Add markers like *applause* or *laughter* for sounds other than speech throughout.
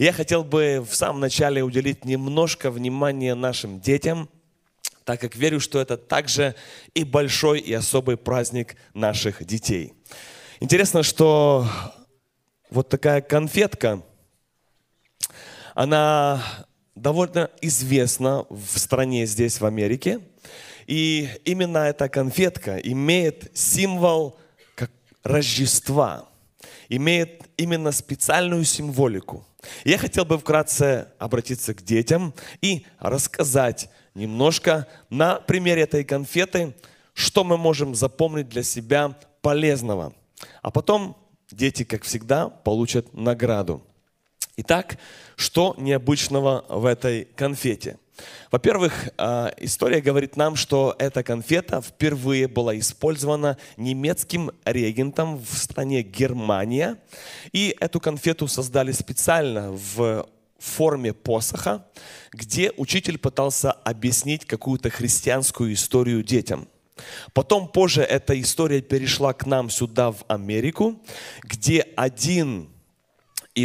Я хотел бы в самом начале уделить немножко внимания нашим детям, так как верю, что это также и большой, и особый праздник наших детей. Интересно, что вот такая конфетка, она довольно известна в стране здесь, в Америке. И именно эта конфетка имеет символ как Рождества, имеет именно специальную символику. Я хотел бы вкратце обратиться к детям и рассказать немножко на примере этой конфеты, что мы можем запомнить для себя полезного. А потом дети, как всегда, получат награду. Итак, что необычного в этой конфете? Во-первых, а, история говорит нам, что эта конфета впервые была использована немецким регентом в стране Германия. И эту конфету создали специально в форме посоха, где учитель пытался объяснить какую-то христианскую историю детям. Потом позже эта история перешла к нам сюда, в Америку, где один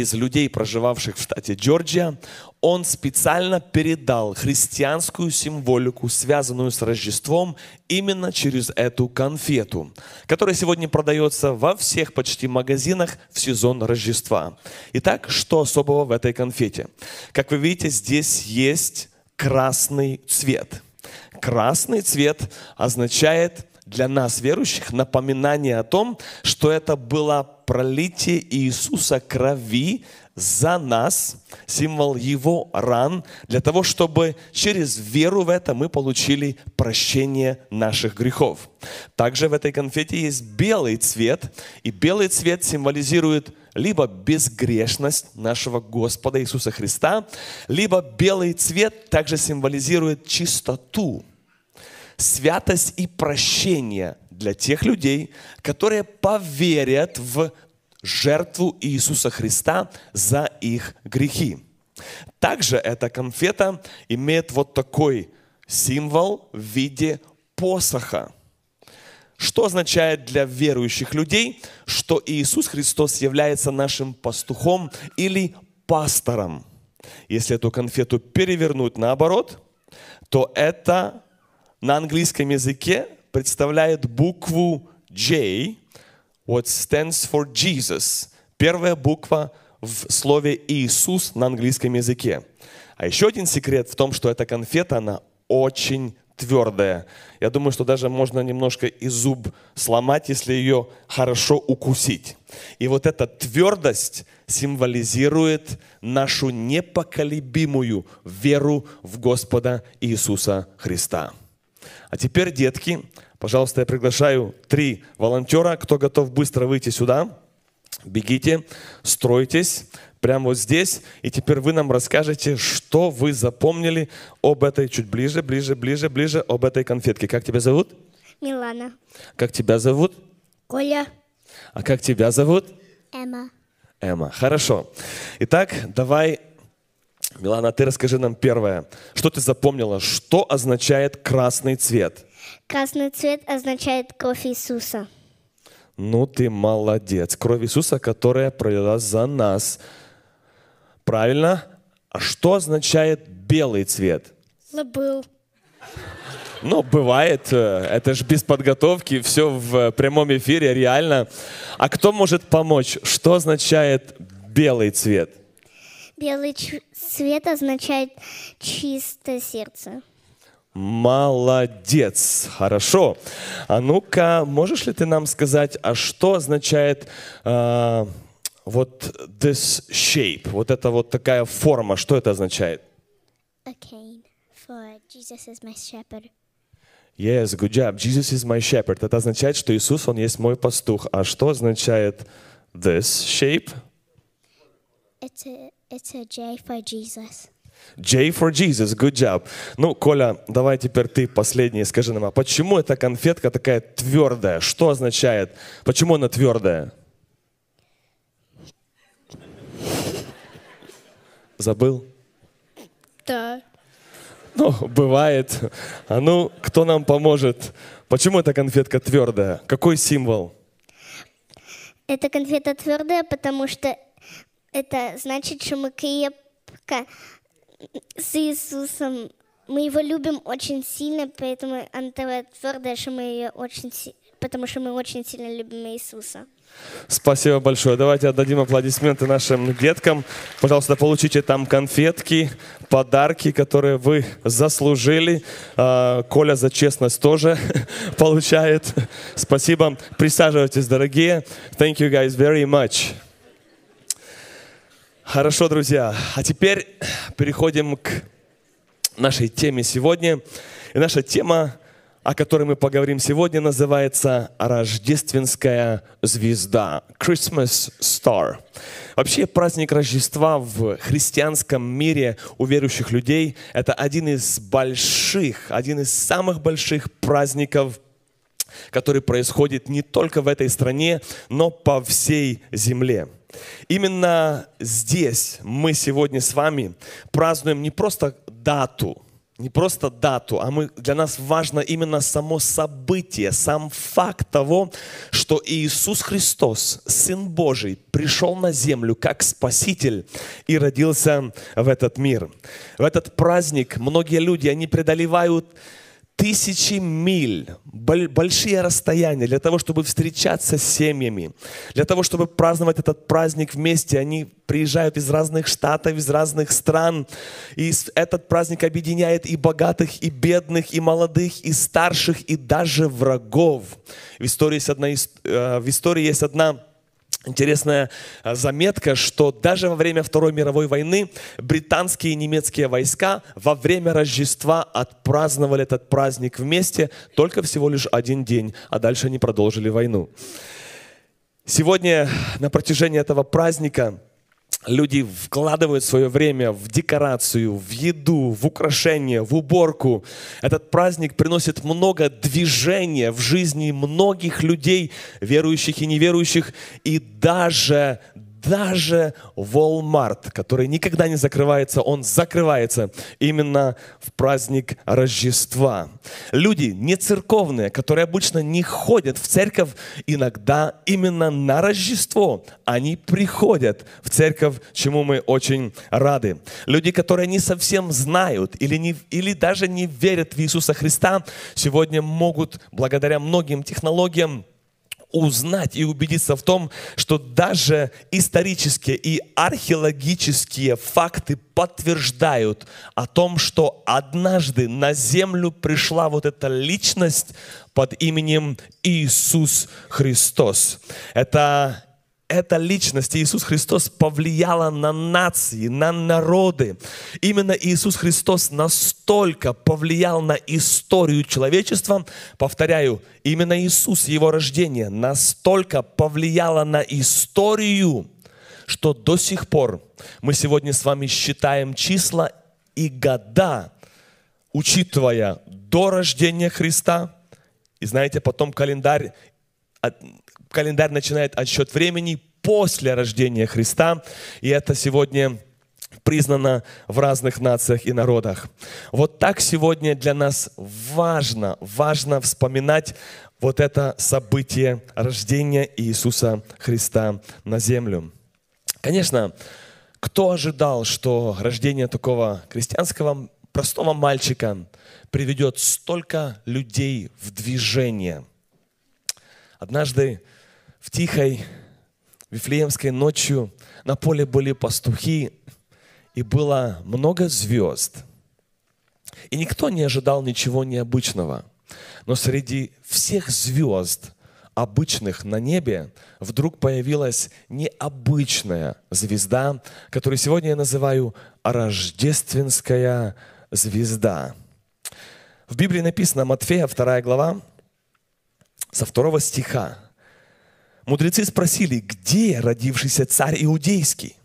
из людей, проживавших в штате Джорджия, он специально передал христианскую символику, связанную с Рождеством, именно через эту конфету, которая сегодня продается во всех почти магазинах в сезон Рождества. Итак, что особого в этой конфете? Как вы видите, здесь есть красный цвет. Красный цвет означает для нас, верующих, напоминание о том, что это было пролитие Иисуса крови за нас, символ Его ран, для того, чтобы через веру в это мы получили прощение наших грехов. Также в этой конфете есть белый цвет, и белый цвет символизирует либо безгрешность нашего Господа Иисуса Христа, либо белый цвет также символизирует чистоту святость и прощение для тех людей, которые поверят в жертву Иисуса Христа за их грехи. Также эта конфета имеет вот такой символ в виде посоха. Что означает для верующих людей, что Иисус Христос является нашим пастухом или пастором. Если эту конфету перевернуть наоборот, то это на английском языке представляет букву J, what stands for Jesus. Первая буква в слове Иисус на английском языке. А еще один секрет в том, что эта конфета, она очень твердая. Я думаю, что даже можно немножко и зуб сломать, если ее хорошо укусить. И вот эта твердость символизирует нашу непоколебимую веру в Господа Иисуса Христа. А теперь, детки, пожалуйста, я приглашаю три волонтера, кто готов быстро выйти сюда. Бегите, стройтесь прямо вот здесь. И теперь вы нам расскажете, что вы запомнили об этой, чуть ближе, ближе, ближе, ближе, об этой конфетке. Как тебя зовут? Милана. Как тебя зовут? Коля. А как тебя зовут? Эмма. Эмма. Хорошо. Итак, давай Милана, ты расскажи нам первое. Что ты запомнила? Что означает красный цвет? Красный цвет означает кровь Иисуса. Ну, ты молодец. Кровь Иисуса, которая пролилась за нас. Правильно? А что означает белый цвет? Забыл. Ну, бывает. э, Это же без подготовки, все в прямом эфире, реально. А кто может помочь? Что означает белый цвет? Белый цвет означает чистое сердце. Молодец, хорошо. А ну-ка, можешь ли ты нам сказать, а что означает а, вот this shape, вот это вот такая форма, что это означает? A cane for Jesus is my shepherd. Yes, good job. Jesus is my shepherd. Это означает, что Иисус, Он есть мой пастух. А что означает this shape? It's a it's a J for Jesus. J for Jesus, good job. Ну, Коля, давай теперь ты последний скажи нам, а почему эта конфетка такая твердая? Что означает? Почему она твердая? Забыл? Да. Ну, бывает. А ну, кто нам поможет? Почему эта конфетка твердая? Какой символ? Эта конфета твердая, потому что Это значит, что мы крепко с Иисусом. Мы его любим очень сильно, поэтому она такая твердая, что мы ее очень потому что мы очень сильно любим Иисуса. Спасибо большое. Давайте отдадим аплодисменты нашим деткам. Пожалуйста, получите там конфетки, подарки, которые вы заслужили. А, Коля за честность тоже *laughs* получает. Спасибо. Присаживайтесь, дорогие. Thank you guys very much. Хорошо, друзья. А теперь переходим к нашей теме сегодня. И наша тема, о которой мы поговорим сегодня, называется «Рождественская звезда» – Christmas Star. Вообще праздник Рождества в христианском мире у верующих людей – это один из больших, один из самых больших праздников который происходит не только в этой стране, но по всей земле. Именно здесь мы сегодня с вами празднуем не просто дату, не просто дату, а мы, для нас важно именно само событие, сам факт того, что Иисус Христос, Сын Божий, пришел на землю как Спаситель и родился в этот мир. В этот праздник многие люди, они преодолевают тысячи миль, боль- большие расстояния для того, чтобы встречаться с семьями, для того, чтобы праздновать этот праздник вместе. Они приезжают из разных штатов, из разных стран. И этот праздник объединяет и богатых, и бедных, и молодых, и старших, и даже врагов. В истории есть одна, э, в истории есть одна Интересная а, заметка, что даже во время Второй мировой войны британские и немецкие войска во время Рождества отпраздновали этот праздник вместе только всего лишь один день, а дальше они продолжили войну. Сегодня на протяжении этого праздника люди вкладывают свое время в декорацию, в еду, в украшения, в уборку. Этот праздник приносит много движения в жизни многих людей, верующих и неверующих, и даже даже Walmart, который никогда не закрывается, он закрывается именно в праздник Рождества. Люди не церковные, которые обычно не ходят в церковь, иногда именно на Рождество они приходят в церковь, чему мы очень рады. Люди, которые не совсем знают или, не, или даже не верят в Иисуса Христа, сегодня могут благодаря многим технологиям узнать и убедиться в том, что даже исторические и археологические факты подтверждают о том, что однажды на землю пришла вот эта личность под именем Иисус Христос. Это эта личность, Иисус Христос, повлияла на нации, на народы. Именно Иисус Христос настолько повлиял на историю человечества, повторяю, именно Иисус, Его рождение, настолько повлияло на историю, что до сих пор мы сегодня с вами считаем числа и года, учитывая до рождения Христа, и знаете, потом календарь календарь начинает отсчет времени после рождения Христа, и это сегодня признано в разных нациях и народах. Вот так сегодня для нас важно, важно вспоминать вот это событие рождения Иисуса Христа на землю. Конечно, кто ожидал, что рождение такого крестьянского простого мальчика приведет столько людей в движение? Однажды в тихой Вифлеемской ночью на поле были пастухи, и было много звезд. И никто не ожидал ничего необычного. Но среди всех звезд, обычных на небе, вдруг появилась необычная звезда, которую сегодня я называю рождественская звезда. В Библии написано, Матфея, 2 глава, со второго стиха. Мудрецы спросили, где родившийся царь иудейский?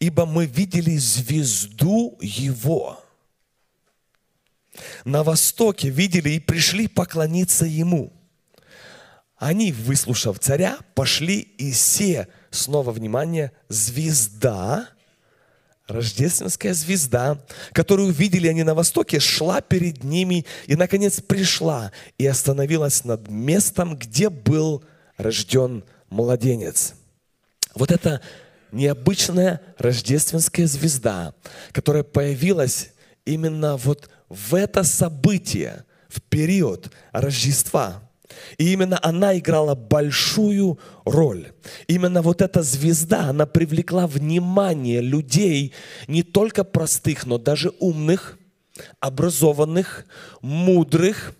Ибо мы видели звезду его. На востоке видели и пришли поклониться ему. Они, выслушав царя, пошли и се, снова внимание, звезда, рождественская звезда, которую видели они на востоке, шла перед ними и, наконец, пришла и остановилась над местом, где был рожден младенец. Вот это необычная рождественская звезда, которая появилась именно вот в это событие, в период Рождества. И именно она играла большую роль. Именно вот эта звезда, она привлекла внимание людей, не только простых, но даже умных, образованных, мудрых,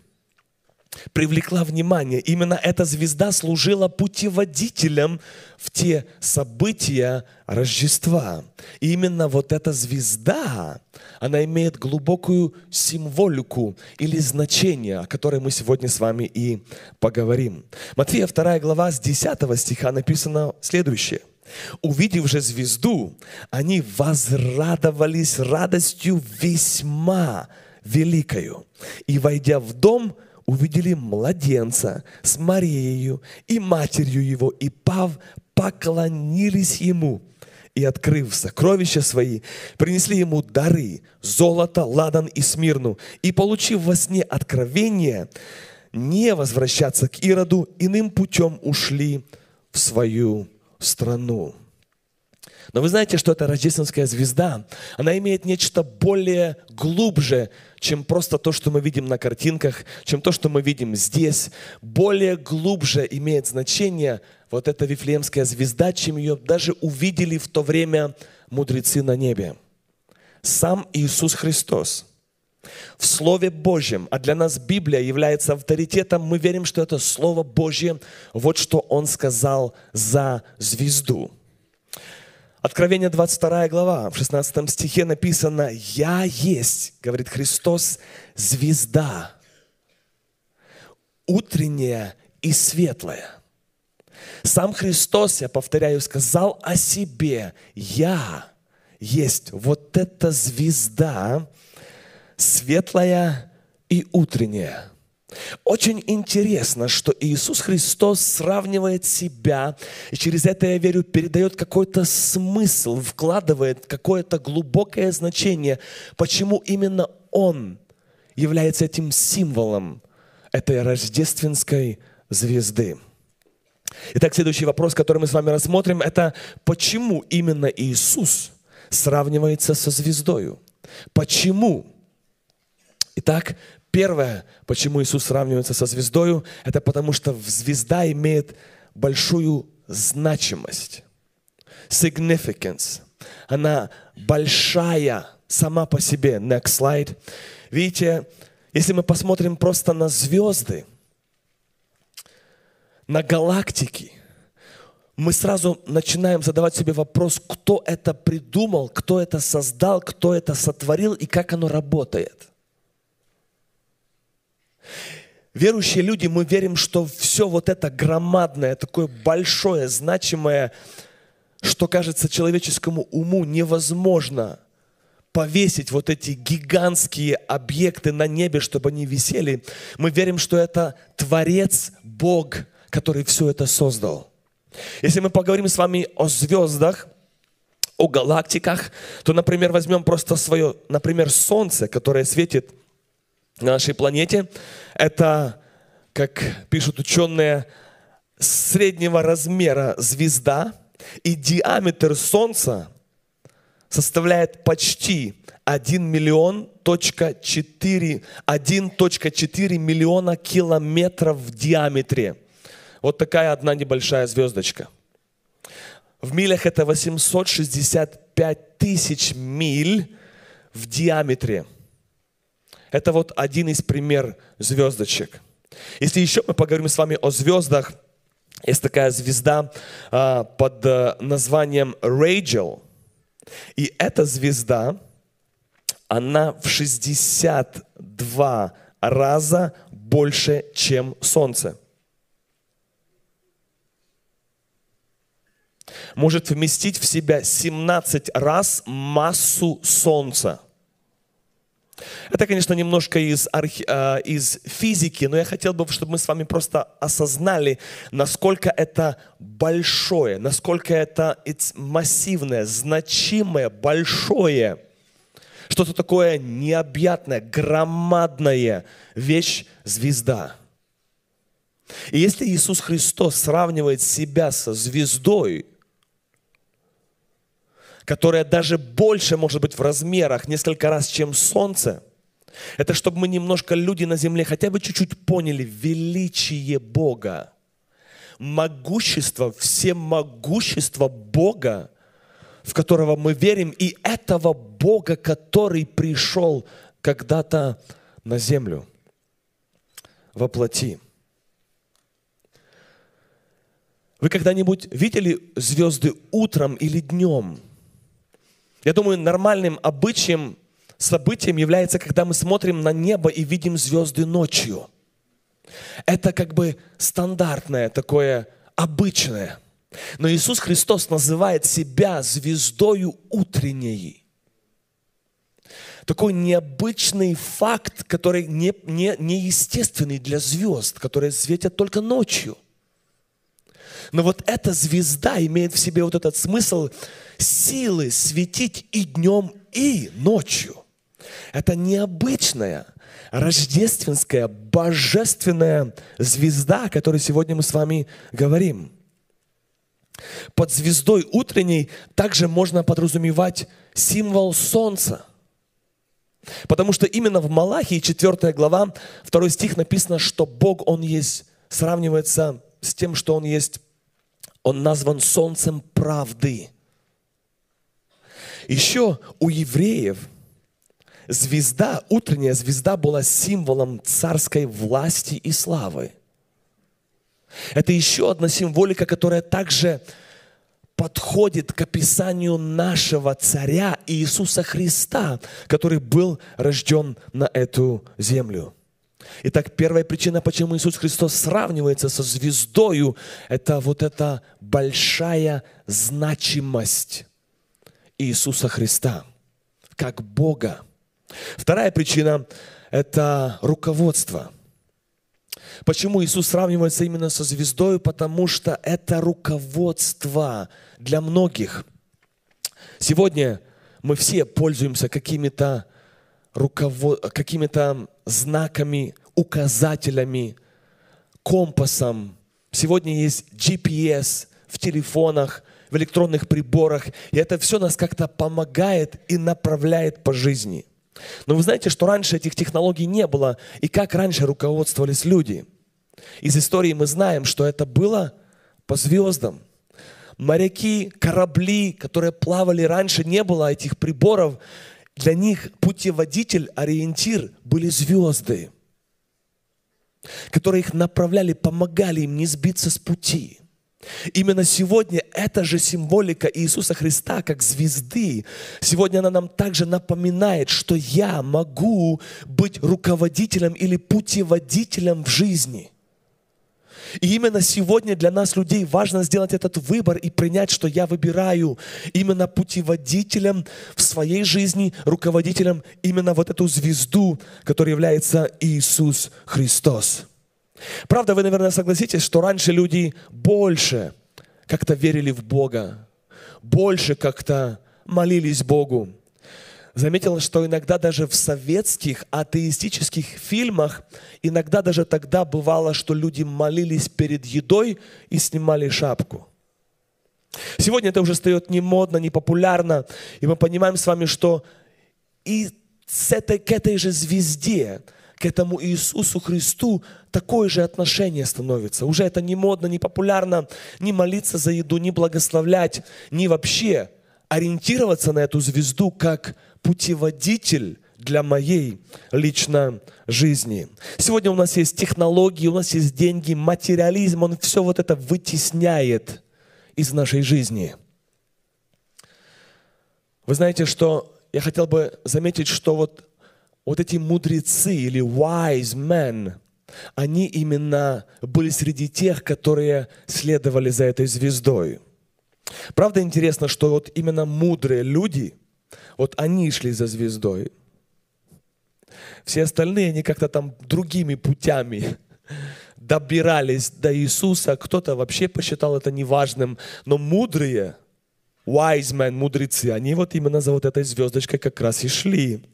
привлекла внимание. Именно эта звезда служила путеводителем в те события Рождества. И именно вот эта звезда, она имеет глубокую символику или значение, о которой мы сегодня с вами и поговорим. Матфея 2 глава с 10 стиха написано следующее. Увидев же звезду, они возрадовались радостью весьма великою. И, войдя в дом, увидели младенца с Марией и матерью его, и пав поклонились ему. И, открыв сокровища свои, принесли ему дары, золото, ладан и смирну. И, получив во сне откровение, не возвращаться к Ироду, иным путем ушли в свою страну. Но вы знаете, что эта рождественская звезда, она имеет нечто более глубже, чем просто то, что мы видим на картинках, чем то, что мы видим здесь. Более глубже имеет значение вот эта Вифлеемская звезда, чем ее даже увидели в то время мудрецы на небе. Сам Иисус Христос в Слове Божьем, а для нас Библия является авторитетом, мы верим, что это Слово Божье, вот что Он сказал за звезду – Откровение 22 глава, в 16 стихе написано, «Я есть, — говорит Христос, — звезда, утренняя и светлая». Сам Христос, я повторяю, сказал о себе, «Я есть вот эта звезда, светлая и утренняя». Очень интересно, что Иисус Христос сравнивает себя и через это, я верю, передает какой-то смысл, вкладывает какое-то глубокое значение, почему именно Он является этим символом этой рождественской звезды. Итак, следующий вопрос, который мы с вами рассмотрим, это почему именно Иисус сравнивается со звездою? Почему? Итак, Первое, почему Иисус сравнивается со звездою, это потому что звезда имеет большую значимость. Significance. Она большая сама по себе. Next slide. Видите, если мы посмотрим просто на звезды, на галактики, мы сразу начинаем задавать себе вопрос, кто это придумал, кто это создал, кто это сотворил и как оно работает. Верующие люди, мы верим, что все вот это громадное, такое большое, значимое, что кажется человеческому уму невозможно повесить вот эти гигантские объекты на небе, чтобы они висели. Мы верим, что это Творец, Бог, который все это создал. Если мы поговорим с вами о звездах, о галактиках, то, например, возьмем просто свое, например, Солнце, которое светит на нашей планете. Это, как пишут ученые, среднего размера звезда, и диаметр Солнца составляет почти 1 миллион точка 4, 1.4 миллиона километров в диаметре. Вот такая одна небольшая звездочка. В милях это 865 тысяч миль в диаметре – это вот один из пример звездочек. Если еще мы поговорим с вами о звездах, есть такая звезда а, под а, названием Рейджел. И эта звезда, она в 62 раза больше, чем Солнце. Может вместить в себя 17 раз массу Солнца. Это, конечно, немножко из, архи... Э, из физики, но я хотел бы, чтобы мы с вами просто осознали, насколько это большое, насколько это массивное, значимое, большое, что-то такое необъятное, громадное вещь звезда. И если Иисус Христос сравнивает себя со звездой, которое даже больше может быть в размерах, несколько раз, чем солнце, это чтобы мы немножко, люди на земле, хотя бы чуть-чуть поняли величие Бога, могущество, всемогущество Бога, в которого мы верим, и этого Бога, который пришел когда-то на землю во плоти. Вы когда-нибудь видели звезды утром или днем? Я думаю, нормальным обычаем, событием является, когда мы смотрим на небо и видим звезды ночью. Это как бы стандартное, такое обычное. Но Иисус Христос называет себя звездою утренней. Такой необычный факт, который не, не, неестественный для звезд, которые светят только ночью – но вот эта звезда имеет в себе вот этот смысл силы светить и днем, и ночью. Это необычная, рождественская, божественная звезда, о которой сегодня мы с вами говорим. Под звездой утренней также можно подразумевать символ солнца. Потому что именно в Малахии, 4 глава, 2 стих написано, что Бог, Он есть, сравнивается с тем, что Он есть он назван солнцем правды. Еще у евреев звезда, утренняя звезда была символом царской власти и славы. Это еще одна символика, которая также подходит к описанию нашего царя Иисуса Христа, который был рожден на эту землю. Итак, первая причина, почему Иисус Христос сравнивается со звездою, это вот эта большая значимость Иисуса Христа как Бога. Вторая причина – это руководство. Почему Иисус сравнивается именно со звездой? Потому что это руководство для многих. Сегодня мы все пользуемся какими-то руковод... какими-то знаками, указателями, компасом. Сегодня есть GPS в телефонах, в электронных приборах, и это все нас как-то помогает и направляет по жизни. Но вы знаете, что раньше этих технологий не было, и как раньше руководствовались люди. Из истории мы знаем, что это было по звездам. Моряки, корабли, которые плавали раньше, не было этих приборов, для них путеводитель, ориентир были звезды, которые их направляли, помогали им не сбиться с пути. Именно сегодня эта же символика Иисуса Христа как звезды, сегодня она нам также напоминает, что я могу быть руководителем или путеводителем в жизни – и именно сегодня для нас, людей, важно сделать этот выбор и принять, что я выбираю именно путеводителем в своей жизни, руководителем именно вот эту звезду, которая является Иисус Христос. Правда, вы, наверное, согласитесь, что раньше люди больше как-то верили в Бога, больше как-то молились Богу заметил, что иногда даже в советских атеистических фильмах, иногда даже тогда бывало, что люди молились перед едой и снимали шапку. Сегодня это уже стает не модно, не популярно, и мы понимаем с вами, что и с этой, к этой же звезде, к этому Иисусу Христу такое же отношение становится. Уже это не модно, не популярно, не молиться за еду, не благословлять, не вообще ориентироваться на эту звезду как путеводитель для моей лично жизни. Сегодня у нас есть технологии, у нас есть деньги, материализм, он все вот это вытесняет из нашей жизни. Вы знаете, что я хотел бы заметить, что вот, вот эти мудрецы или wise men, они именно были среди тех, которые следовали за этой звездой. Правда интересно, что вот именно мудрые люди – вот они шли за звездой. Все остальные, они как-то там другими путями *laughs* добирались до Иисуса. Кто-то вообще посчитал это неважным. Но мудрые, wise men, мудрецы, они вот именно за вот этой звездочкой как раз и шли.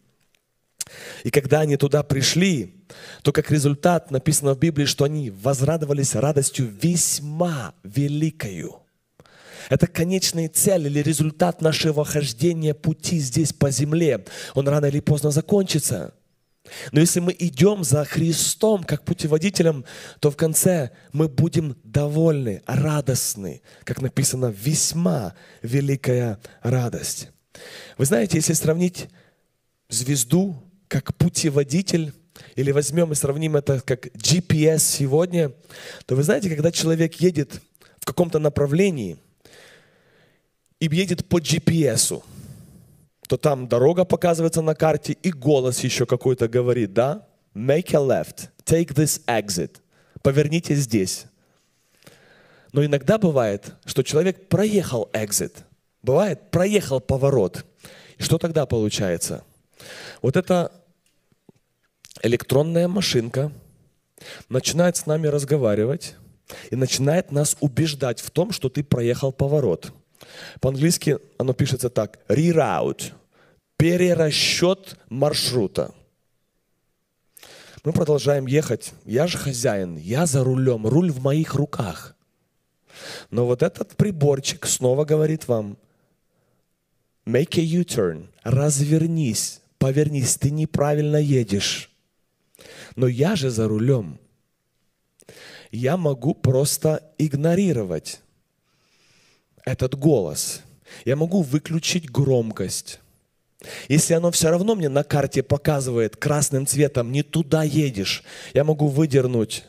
И когда они туда пришли, то как результат написано в Библии, что они возрадовались радостью весьма великою. Это конечная цель или результат нашего хождения пути здесь по земле. Он рано или поздно закончится. Но если мы идем за Христом как путеводителем, то в конце мы будем довольны, радостны, как написано, весьма великая радость. Вы знаете, если сравнить звезду как путеводитель, или возьмем и сравним это как GPS сегодня, то вы знаете, когда человек едет в каком-то направлении и едет по GPS, то там дорога показывается на карте, и голос еще какой-то говорит, да, make a left, take this exit, поверните здесь. Но иногда бывает, что человек проехал exit, бывает, проехал поворот. И что тогда получается? Вот эта электронная машинка начинает с нами разговаривать и начинает нас убеждать в том, что ты проехал поворот – по-английски оно пишется так. Reroute. Перерасчет маршрута. Мы продолжаем ехать. Я же хозяин, я за рулем, руль в моих руках. Но вот этот приборчик снова говорит вам, make a U-turn, развернись, повернись, ты неправильно едешь. Но я же за рулем. Я могу просто игнорировать этот голос. Я могу выключить громкость. Если оно все равно мне на карте показывает красным цветом, не туда едешь, я могу выдернуть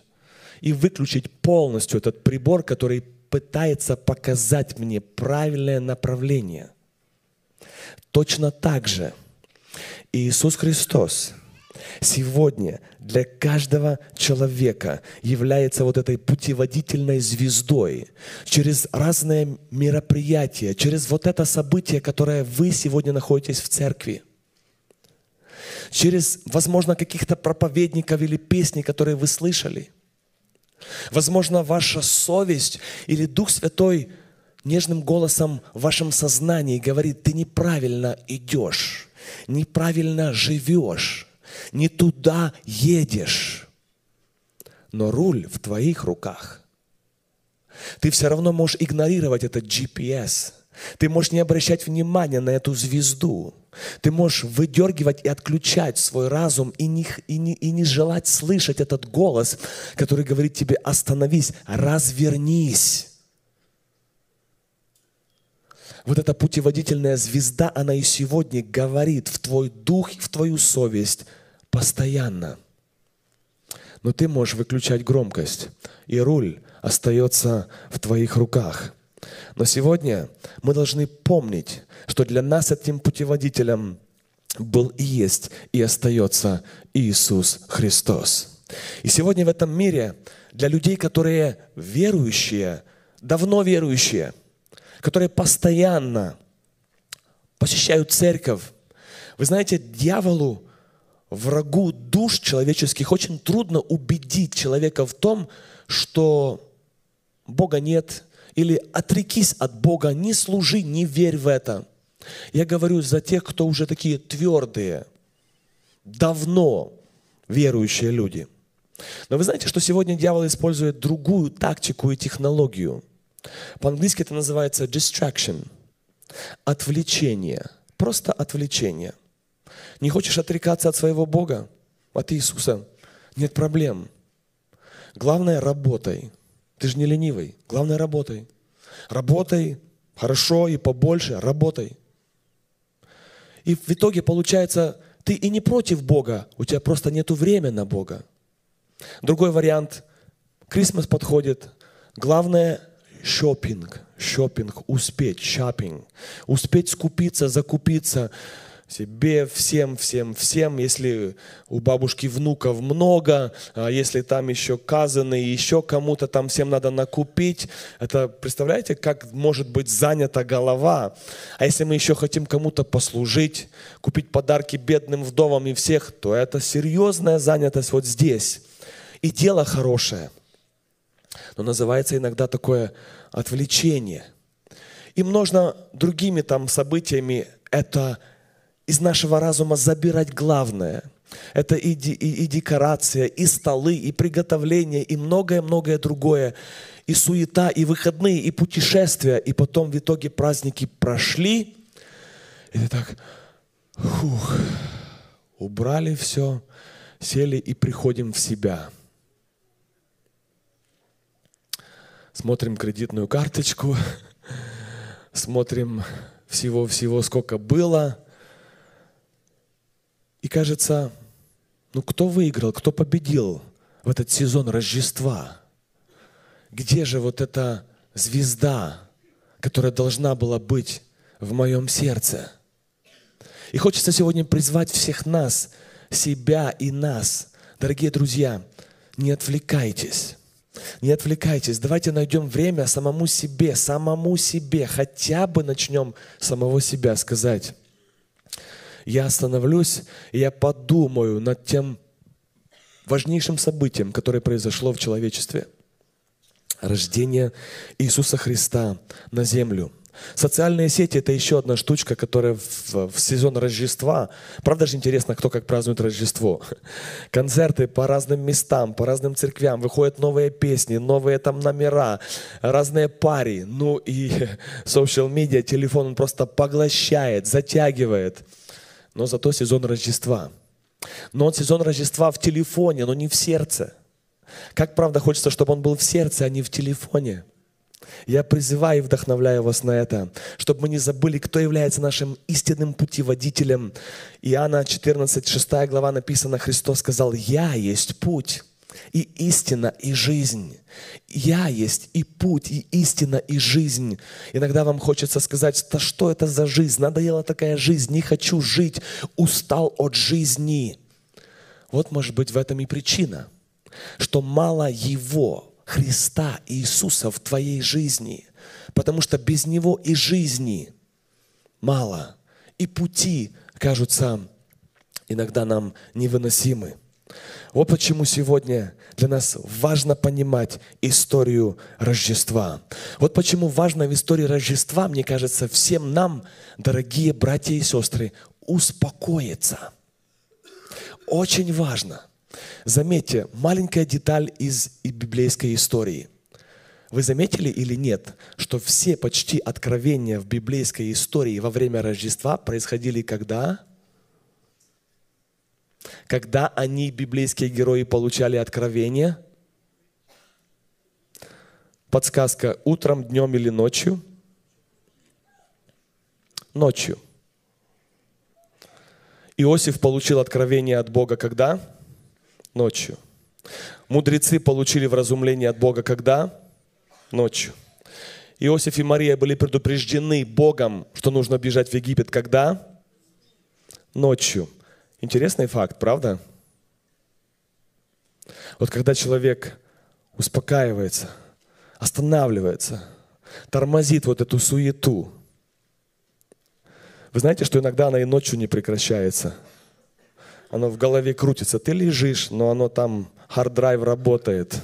и выключить полностью этот прибор, который пытается показать мне правильное направление. Точно так же Иисус Христос – сегодня для каждого человека является вот этой путеводительной звездой через разные мероприятия, через вот это событие, которое вы сегодня находитесь в церкви через, возможно, каких-то проповедников или песни, которые вы слышали. Возможно, ваша совесть или Дух Святой нежным голосом в вашем сознании говорит, ты неправильно идешь, неправильно живешь не туда едешь, но руль в твоих руках. Ты все равно можешь игнорировать этот GPS. Ты можешь не обращать внимания на эту звезду. Ты можешь выдергивать и отключать свой разум и не, и, не, и не желать слышать этот голос, который говорит тебе «остановись, развернись». Вот эта путеводительная звезда, она и сегодня говорит в твой дух, в твою совесть – постоянно. Но ты можешь выключать громкость, и руль остается в твоих руках. Но сегодня мы должны помнить, что для нас этим путеводителем был и есть, и остается Иисус Христос. И сегодня в этом мире для людей, которые верующие, давно верующие, которые постоянно посещают церковь, вы знаете, дьяволу врагу душ человеческих очень трудно убедить человека в том, что Бога нет, или отрекись от Бога, не служи, не верь в это. Я говорю за тех, кто уже такие твердые, давно верующие люди. Но вы знаете, что сегодня дьявол использует другую тактику и технологию. По-английски это называется distraction, отвлечение, просто отвлечение – не хочешь отрекаться от своего Бога, от Иисуса? Нет проблем. Главное, работай. Ты же не ленивый. Главное, работай. Работай хорошо и побольше. Работай. И в итоге получается, ты и не против Бога, у тебя просто нет времени на Бога. Другой вариант. Крисмас подходит. Главное – шопинг. Шопинг, успеть, шопинг. Успеть скупиться, закупиться – себе, всем, всем, всем, если у бабушки внуков много, а если там еще казаны, еще кому-то там всем надо накупить, это представляете, как может быть занята голова. А если мы еще хотим кому-то послужить, купить подарки бедным вдовам и всех, то это серьезная занятость вот здесь. И дело хорошее, но называется иногда такое отвлечение. И можно другими там событиями это из нашего разума забирать главное. Это и, и, и декорация, и столы, и приготовление, и многое-многое другое. И суета, и выходные, и путешествия. И потом в итоге праздники прошли. И ты так, фух, убрали все, сели и приходим в себя. Смотрим кредитную карточку, *laughs* смотрим всего-всего, сколько было. И кажется, ну кто выиграл, кто победил в этот сезон Рождества? Где же вот эта звезда, которая должна была быть в моем сердце? И хочется сегодня призвать всех нас, себя и нас. Дорогие друзья, не отвлекайтесь. Не отвлекайтесь. Давайте найдем время самому себе, самому себе. Хотя бы начнем самого себя сказать. Я остановлюсь, и я подумаю над тем важнейшим событием, которое произошло в человечестве. Рождение Иисуса Христа на землю – Социальные сети – это еще одна штучка, которая в, в сезон Рождества, правда же интересно, кто как празднует Рождество. *laughs* Концерты по разным местам, по разным церквям, выходят новые песни, новые там номера, разные пари. Ну и *laughs* social media, телефон он просто поглощает, затягивает. Но зато сезон Рождества. Но он сезон Рождества в телефоне, но не в сердце. Как правда хочется, чтобы он был в сердце, а не в телефоне. Я призываю и вдохновляю вас на это, чтобы мы не забыли, кто является нашим истинным путеводителем. Иоанна 14, 6 глава написано, Христос сказал, «Я есть путь, и истина, и жизнь. Я есть и путь, и истина, и жизнь. Иногда вам хочется сказать, да что это за жизнь? Надоела такая жизнь, не хочу жить, устал от жизни. Вот может быть в этом и причина, что мало Его, Христа Иисуса в твоей жизни, потому что без Него и жизни мало, и пути кажутся иногда нам невыносимы. Вот почему сегодня для нас важно понимать историю Рождества. Вот почему важно в истории Рождества, мне кажется, всем нам, дорогие братья и сестры, успокоиться. Очень важно – Заметьте, маленькая деталь из библейской истории. Вы заметили или нет, что все почти откровения в библейской истории во время Рождества происходили когда? Они, библейские герои, получали откровения? Подсказка, утром, днем или ночью? Ночью. Иосиф получил откровение от Бога когда? Ночью. Мудрецы получили вразумление от Бога когда? Ночью. Иосиф и Мария были предупреждены Богом, что нужно бежать в Египет когда? Ночью. Интересный факт, правда? Вот когда человек успокаивается, останавливается, тормозит вот эту суету, вы знаете, что иногда она и ночью не прекращается – оно в голове крутится. Ты лежишь, но оно там, hard drive работает.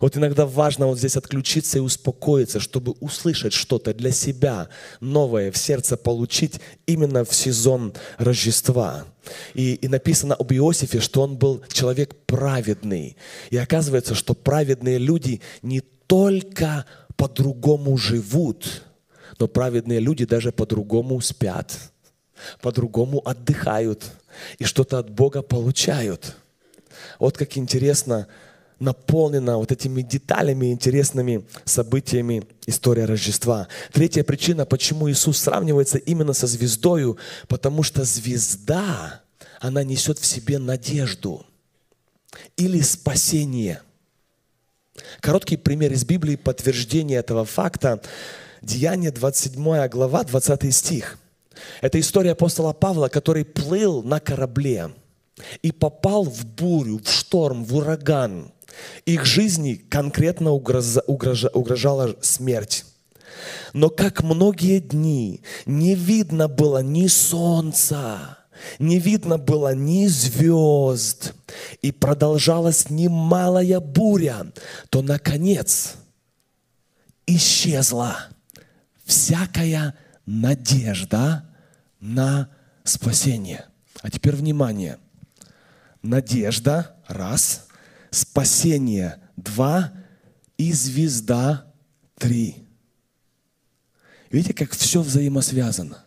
Вот иногда важно вот здесь отключиться и успокоиться, чтобы услышать что-то для себя новое в сердце получить именно в сезон Рождества. И, и написано об Иосифе, что он был человек праведный. И оказывается, что праведные люди не только по-другому живут, но праведные люди даже по-другому спят, по-другому отдыхают, и что-то от Бога получают. Вот как интересно наполнена вот этими деталями, интересными событиями история Рождества. Третья причина, почему Иисус сравнивается именно со звездою, потому что звезда, она несет в себе надежду или спасение. Короткий пример из Библии подтверждение этого факта. Деяние 27 глава, 20 стих – это история апостола Павла, который плыл на корабле и попал в бурю, в шторм, в ураган. Их жизни конкретно угрожала смерть. Но как многие дни не видно было ни солнца, не видно было ни звезд, и продолжалась немалая буря, то, наконец, исчезла всякая надежда на спасение. А теперь внимание. Надежда, раз. Спасение, два. И звезда, три. Видите, как все взаимосвязано.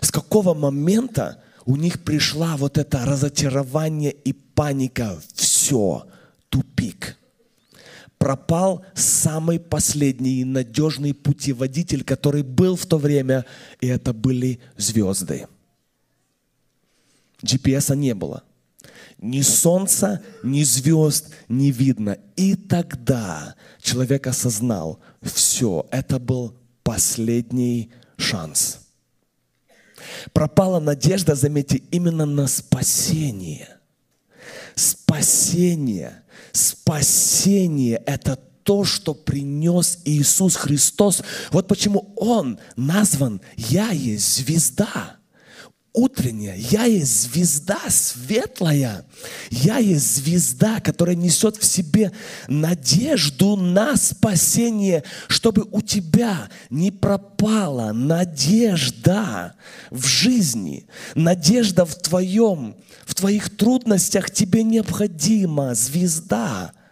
С какого момента у них пришла вот это разочарование и паника. Все, тупик. Пропал самый последний надежный путеводитель, который был в то время, и это были звезды. GPS не было. Ни солнца, ни звезд не видно. И тогда человек осознал, все, это был последний шанс. Пропала надежда, заметьте, именно на спасение. Спасение. Спасение – это то, что принес Иисус Христос. Вот почему Он назван «Я есть звезда» утренняя. Я есть звезда светлая. Я есть звезда, которая несет в себе надежду на спасение, чтобы у тебя не пропала надежда в жизни, надежда в твоем, в твоих трудностях. Тебе необходима звезда –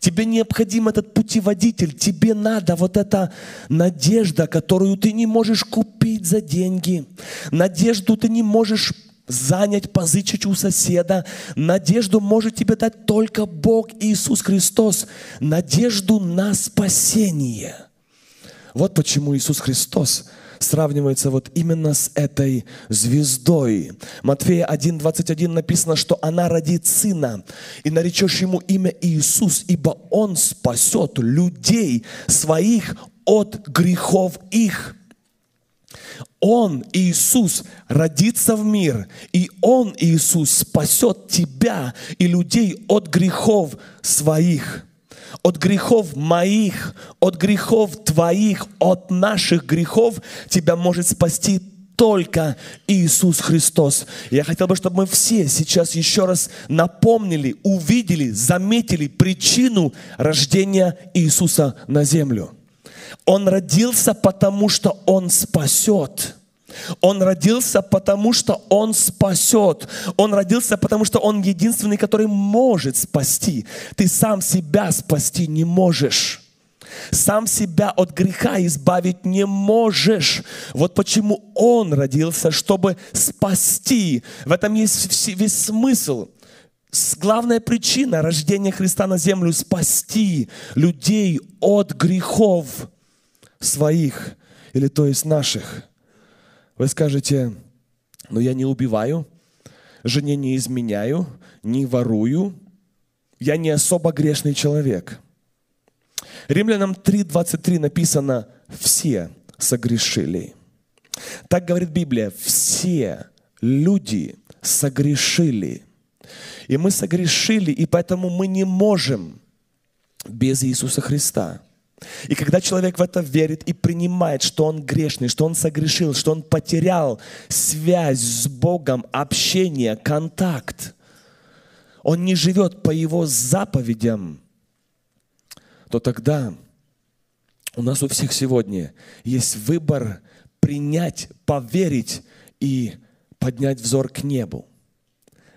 Тебе необходим этот путеводитель, тебе надо вот эта надежда, которую ты не можешь купить за деньги. Надежду ты не можешь занять, позычить у соседа. Надежду может тебе дать только Бог Иисус Христос. Надежду на спасение. Вот почему Иисус Христос сравнивается вот именно с этой звездой. Матфея 1.21 написано, что она родит сына, и наречешь ему имя Иисус, ибо он спасет людей своих от грехов их. Он, Иисус, родится в мир, и Он, Иисус, спасет тебя и людей от грехов своих от грехов моих, от грехов твоих, от наших грехов тебя может спасти только Иисус Христос. Я хотел бы, чтобы мы все сейчас еще раз напомнили, увидели, заметили причину рождения Иисуса на землю. Он родился, потому что Он спасет. Он родился, потому что Он спасет. Он родился, потому что Он единственный, который может спасти. Ты сам себя спасти не можешь. Сам себя от греха избавить не можешь. Вот почему Он родился, чтобы спасти. В этом есть весь смысл. Главная причина рождения Христа на землю – спасти людей от грехов своих, или то есть наших. Вы скажете, но я не убиваю, жене не изменяю, не ворую, я не особо грешный человек. Римлянам 3.23 написано, все согрешили. Так говорит Библия, все люди согрешили. И мы согрешили, и поэтому мы не можем без Иисуса Христа. И когда человек в это верит и принимает, что он грешный, что он согрешил, что он потерял связь с Богом, общение, контакт, он не живет по его заповедям, то тогда у нас у всех сегодня есть выбор принять, поверить и поднять взор к небу,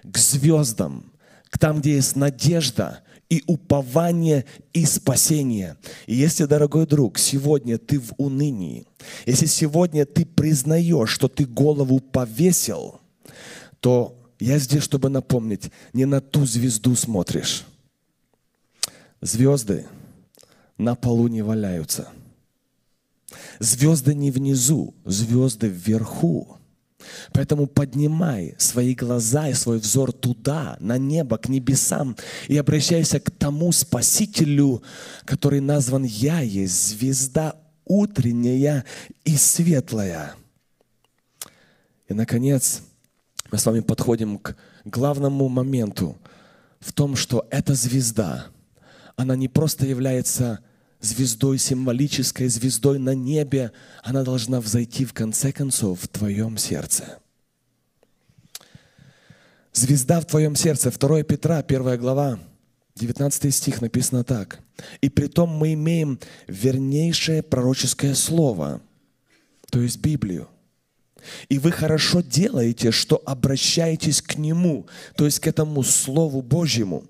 к звездам, к там, где есть надежда, и упование и спасение. И если, дорогой друг, сегодня ты в унынии, если сегодня ты признаешь, что ты голову повесил, то я здесь, чтобы напомнить, не на ту звезду смотришь. Звезды на полу не валяются. Звезды не внизу, звезды вверху. Поэтому поднимай свои глаза и свой взор туда, на небо, к небесам, и обращайся к тому Спасителю, который назван «Я есть звезда утренняя и светлая». И, наконец, мы с вами подходим к главному моменту в том, что эта звезда, она не просто является звездой, символической звездой на небе, она должна взойти в конце концов в твоем сердце. Звезда в твоем сердце. 2 Петра, 1 глава, 19 стих написано так. «И при том мы имеем вернейшее пророческое слово, то есть Библию, И вы хорошо делаете, что обращаетесь к Нему, то есть к этому Слову Божьему,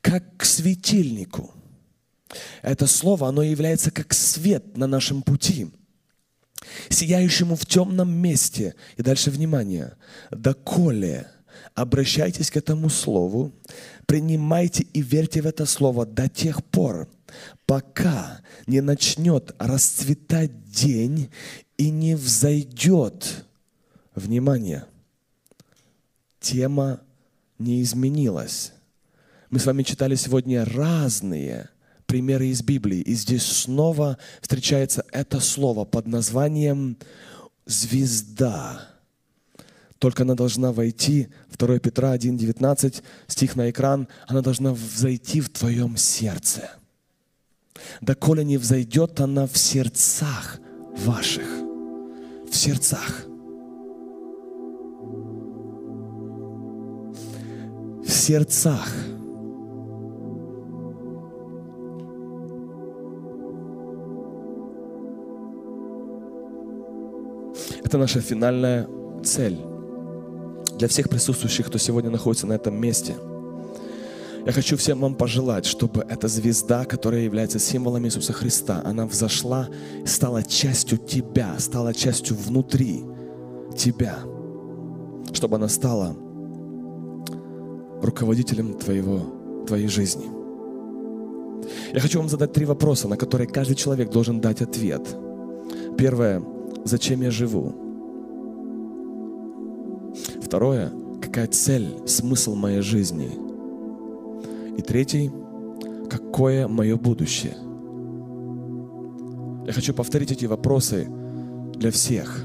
как к светильнику. Это Слово, оно является как свет на нашем пути, сияющему в темном месте. И дальше внимание. Доколе обращайтесь к этому Слову, принимайте и верьте в это Слово до тех пор, пока не начнет расцветать день и не взойдет Внимание! Тема не изменилась. Мы с вами читали сегодня разные примеры из Библии. И здесь снова встречается это слово под названием «звезда». Только она должна войти, 2 Петра 1,19, стих на экран, она должна взойти в твоем сердце. Доколе не взойдет она в сердцах ваших, в сердцах – в сердцах. Это наша финальная цель для всех присутствующих, кто сегодня находится на этом месте. Я хочу всем вам пожелать, чтобы эта звезда, которая является символом Иисуса Христа, она взошла стала частью тебя, стала частью внутри тебя, чтобы она стала руководителем твоего, твоей жизни. Я хочу вам задать три вопроса, на которые каждый человек должен дать ответ. Первое, зачем я живу? Второе, какая цель, смысл моей жизни? И третий, какое мое будущее? Я хочу повторить эти вопросы для всех.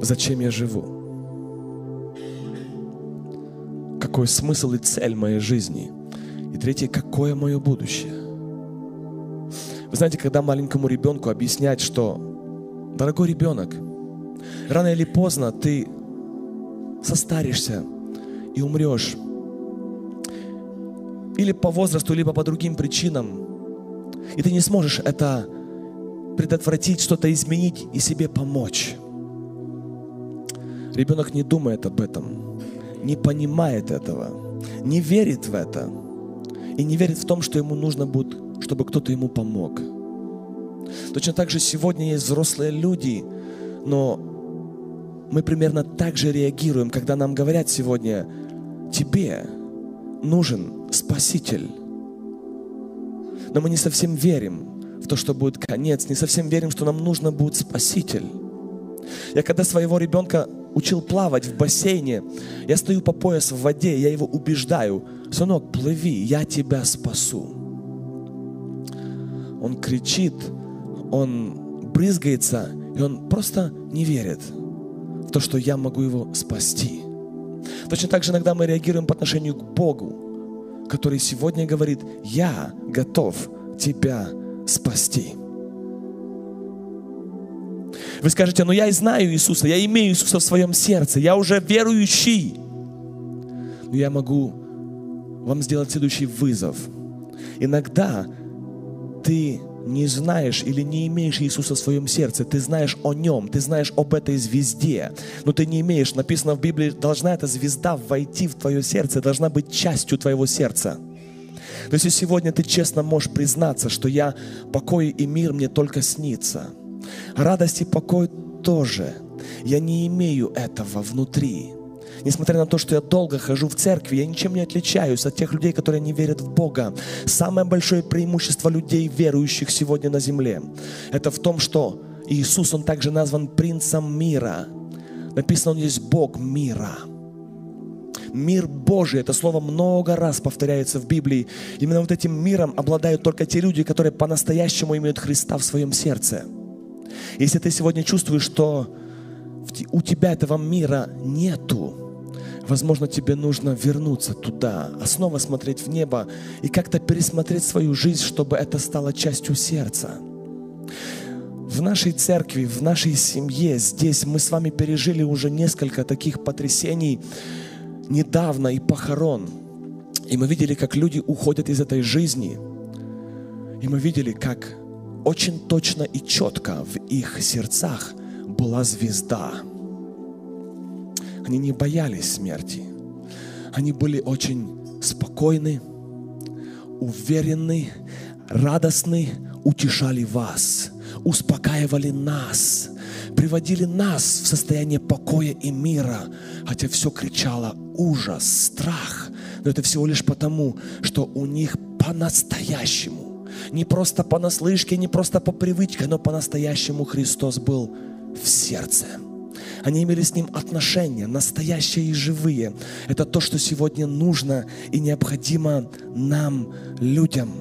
Зачем я живу? какой смысл и цель моей жизни. И третье, какое мое будущее. Вы знаете, когда маленькому ребенку объяснять, что, дорогой ребенок, рано или поздно ты состаришься и умрешь. Или по возрасту, либо по другим причинам. И ты не сможешь это предотвратить, что-то изменить и себе помочь. Ребенок не думает об этом не понимает этого, не верит в это и не верит в том, что ему нужно будет, чтобы кто-то ему помог. Точно так же сегодня есть взрослые люди, но мы примерно так же реагируем, когда нам говорят сегодня, тебе нужен Спаситель. Но мы не совсем верим в то, что будет конец, не совсем верим, что нам нужно будет Спаситель. Я когда своего ребенка учил плавать в бассейне. Я стою по пояс в воде, я его убеждаю, сынок, плыви, я тебя спасу. Он кричит, он брызгается, и он просто не верит в то, что я могу его спасти. Точно так же иногда мы реагируем по отношению к Богу, который сегодня говорит, я готов тебя спасти. Вы скажете, ну я и знаю Иисуса, я имею Иисуса в своем сердце, я уже верующий. Но я могу вам сделать следующий вызов. Иногда ты не знаешь или не имеешь Иисуса в своем сердце, ты знаешь о Нем, ты знаешь об этой звезде, но ты не имеешь, написано в Библии, должна эта звезда войти в твое сердце, должна быть частью твоего сердца. То есть, если сегодня ты честно можешь признаться, что я покой и мир мне только снится – Радость и покой тоже. Я не имею этого внутри. Несмотря на то, что я долго хожу в церкви, я ничем не отличаюсь от тех людей, которые не верят в Бога. Самое большое преимущество людей, верующих сегодня на земле, это в том, что Иисус, Он также назван принцем мира. Написано, Он есть Бог мира. Мир Божий, это слово много раз повторяется в Библии. Именно вот этим миром обладают только те люди, которые по-настоящему имеют Христа в своем сердце. Если ты сегодня чувствуешь, что у тебя этого мира нету, возможно, тебе нужно вернуться туда, снова смотреть в небо и как-то пересмотреть свою жизнь, чтобы это стало частью сердца. В нашей церкви, в нашей семье, здесь мы с вами пережили уже несколько таких потрясений недавно и похорон. И мы видели, как люди уходят из этой жизни. И мы видели, как очень точно и четко в их сердцах была звезда. Они не боялись смерти. Они были очень спокойны, уверены, радостны, утешали вас, успокаивали нас, приводили нас в состояние покоя и мира, хотя все кричало ужас, страх. Но это всего лишь потому, что у них по-настоящему, не просто понаслышке, не просто по привычке, но по-настоящему Христос был в сердце. Они имели с Ним отношения, настоящие и живые. Это то, что сегодня нужно и необходимо нам, людям.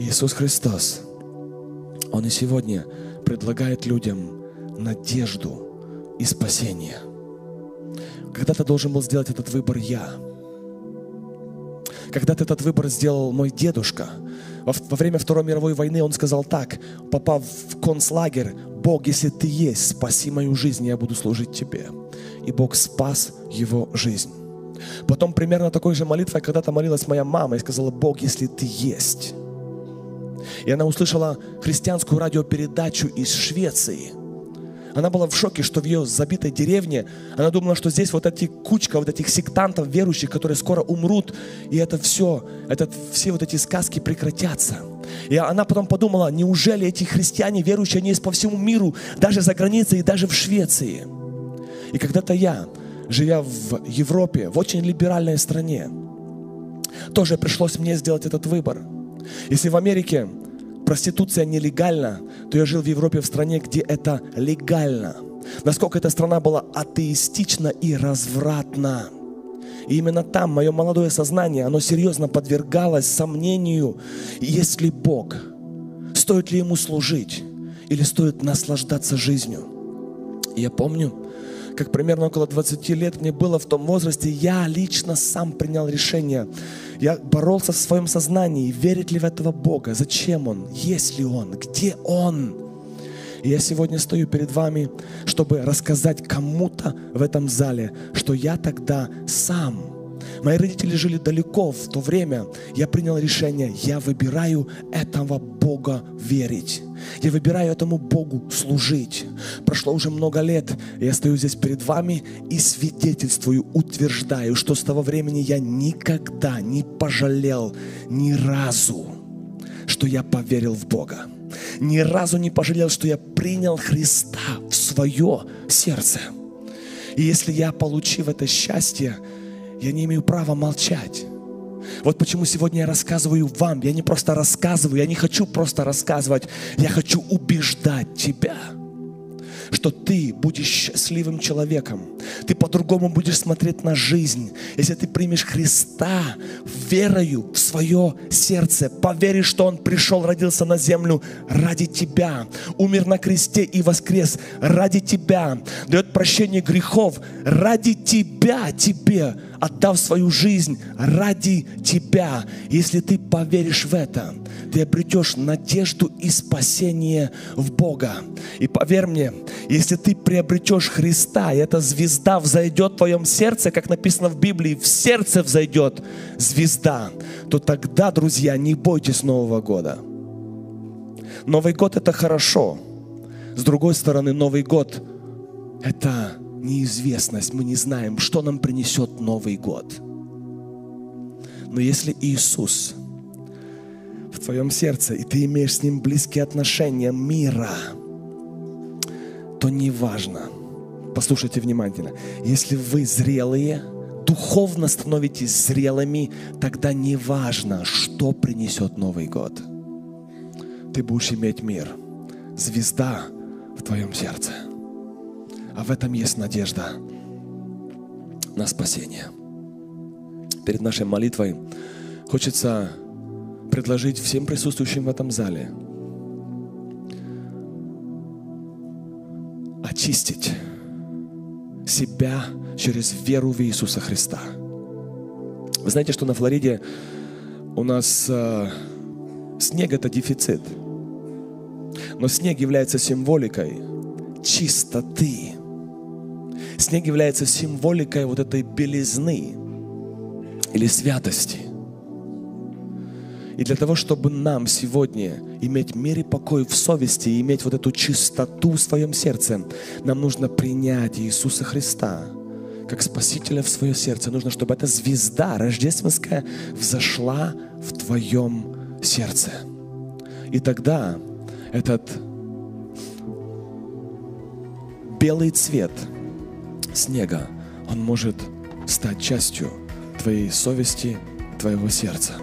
Иисус Христос, Он и сегодня предлагает людям надежду и спасение. Когда-то должен был сделать этот выбор я. Когда-то этот выбор сделал мой дедушка. Во, во время Второй мировой войны он сказал так, попав в концлагерь, Бог, если ты есть, спаси мою жизнь, я буду служить тебе. И Бог спас его жизнь. Потом примерно такой же молитвой когда-то молилась моя мама и сказала, Бог, если ты есть. И она услышала христианскую радиопередачу из Швеции. Она была в шоке, что в ее забитой деревне, она думала, что здесь вот эти кучка вот этих сектантов, верующих, которые скоро умрут, и это все, это, все вот эти сказки прекратятся. И она потом подумала, неужели эти христиане, верующие, они есть по всему миру, даже за границей и даже в Швеции. И когда-то я, живя в Европе, в очень либеральной стране, тоже пришлось мне сделать этот выбор. Если в Америке проституция нелегальна, то я жил в Европе в стране, где это легально. Насколько эта страна была атеистична и развратна. И именно там мое молодое сознание, оно серьезно подвергалось сомнению, есть ли Бог, стоит ли Ему служить или стоит наслаждаться жизнью. И я помню, как примерно около 20 лет мне было в том возрасте, я лично сам принял решение. Я боролся в своем сознании, верит ли в этого Бога, зачем Он, есть ли Он, где Он. И я сегодня стою перед вами, чтобы рассказать кому-то в этом зале, что я тогда сам Мои родители жили далеко в то время. Я принял решение, я выбираю этого Бога верить. Я выбираю этому Богу служить. Прошло уже много лет, я стою здесь перед вами и свидетельствую, утверждаю, что с того времени я никогда не пожалел ни разу, что я поверил в Бога ни разу не пожалел, что я принял Христа в свое сердце. И если я, получив это счастье, я не имею права молчать. Вот почему сегодня я рассказываю вам. Я не просто рассказываю, я не хочу просто рассказывать, я хочу убеждать тебя – что ты будешь счастливым человеком. Ты по-другому будешь смотреть на жизнь. Если ты примешь Христа верою в свое сердце, поверишь, что Он пришел, родился на землю ради тебя, умер на кресте и воскрес ради тебя, дает прощение грехов ради тебя, тебе, отдав свою жизнь ради тебя. Если ты поверишь в это, ты обретешь надежду и спасение в Бога. И поверь мне, если ты приобретешь Христа, и эта звезда взойдет в твоем сердце, как написано в Библии, в сердце взойдет звезда, то тогда, друзья, не бойтесь Нового года. Новый год это хорошо. С другой стороны, Новый год это неизвестность. Мы не знаем, что нам принесет Новый год. Но если Иисус в твоем сердце, и ты имеешь с Ним близкие отношения мира, то не важно. Послушайте внимательно. Если вы зрелые, духовно становитесь зрелыми, тогда не важно, что принесет Новый год. Ты будешь иметь мир. Звезда в твоем сердце. А в этом есть надежда на спасение. Перед нашей молитвой хочется предложить всем присутствующим в этом зале очистить себя через веру в Иисуса Христа. Вы знаете, что на Флориде у нас э, снег это дефицит. Но снег является символикой чистоты. Снег является символикой вот этой белизны или святости. И для того, чтобы нам сегодня иметь мир и покой в совести, иметь вот эту чистоту в своем сердце, нам нужно принять Иисуса Христа как Спасителя в свое сердце. Нужно, чтобы эта звезда рождественская взошла в твоем сердце. И тогда этот белый цвет снега, он может стать частью твоей совести, твоего сердца.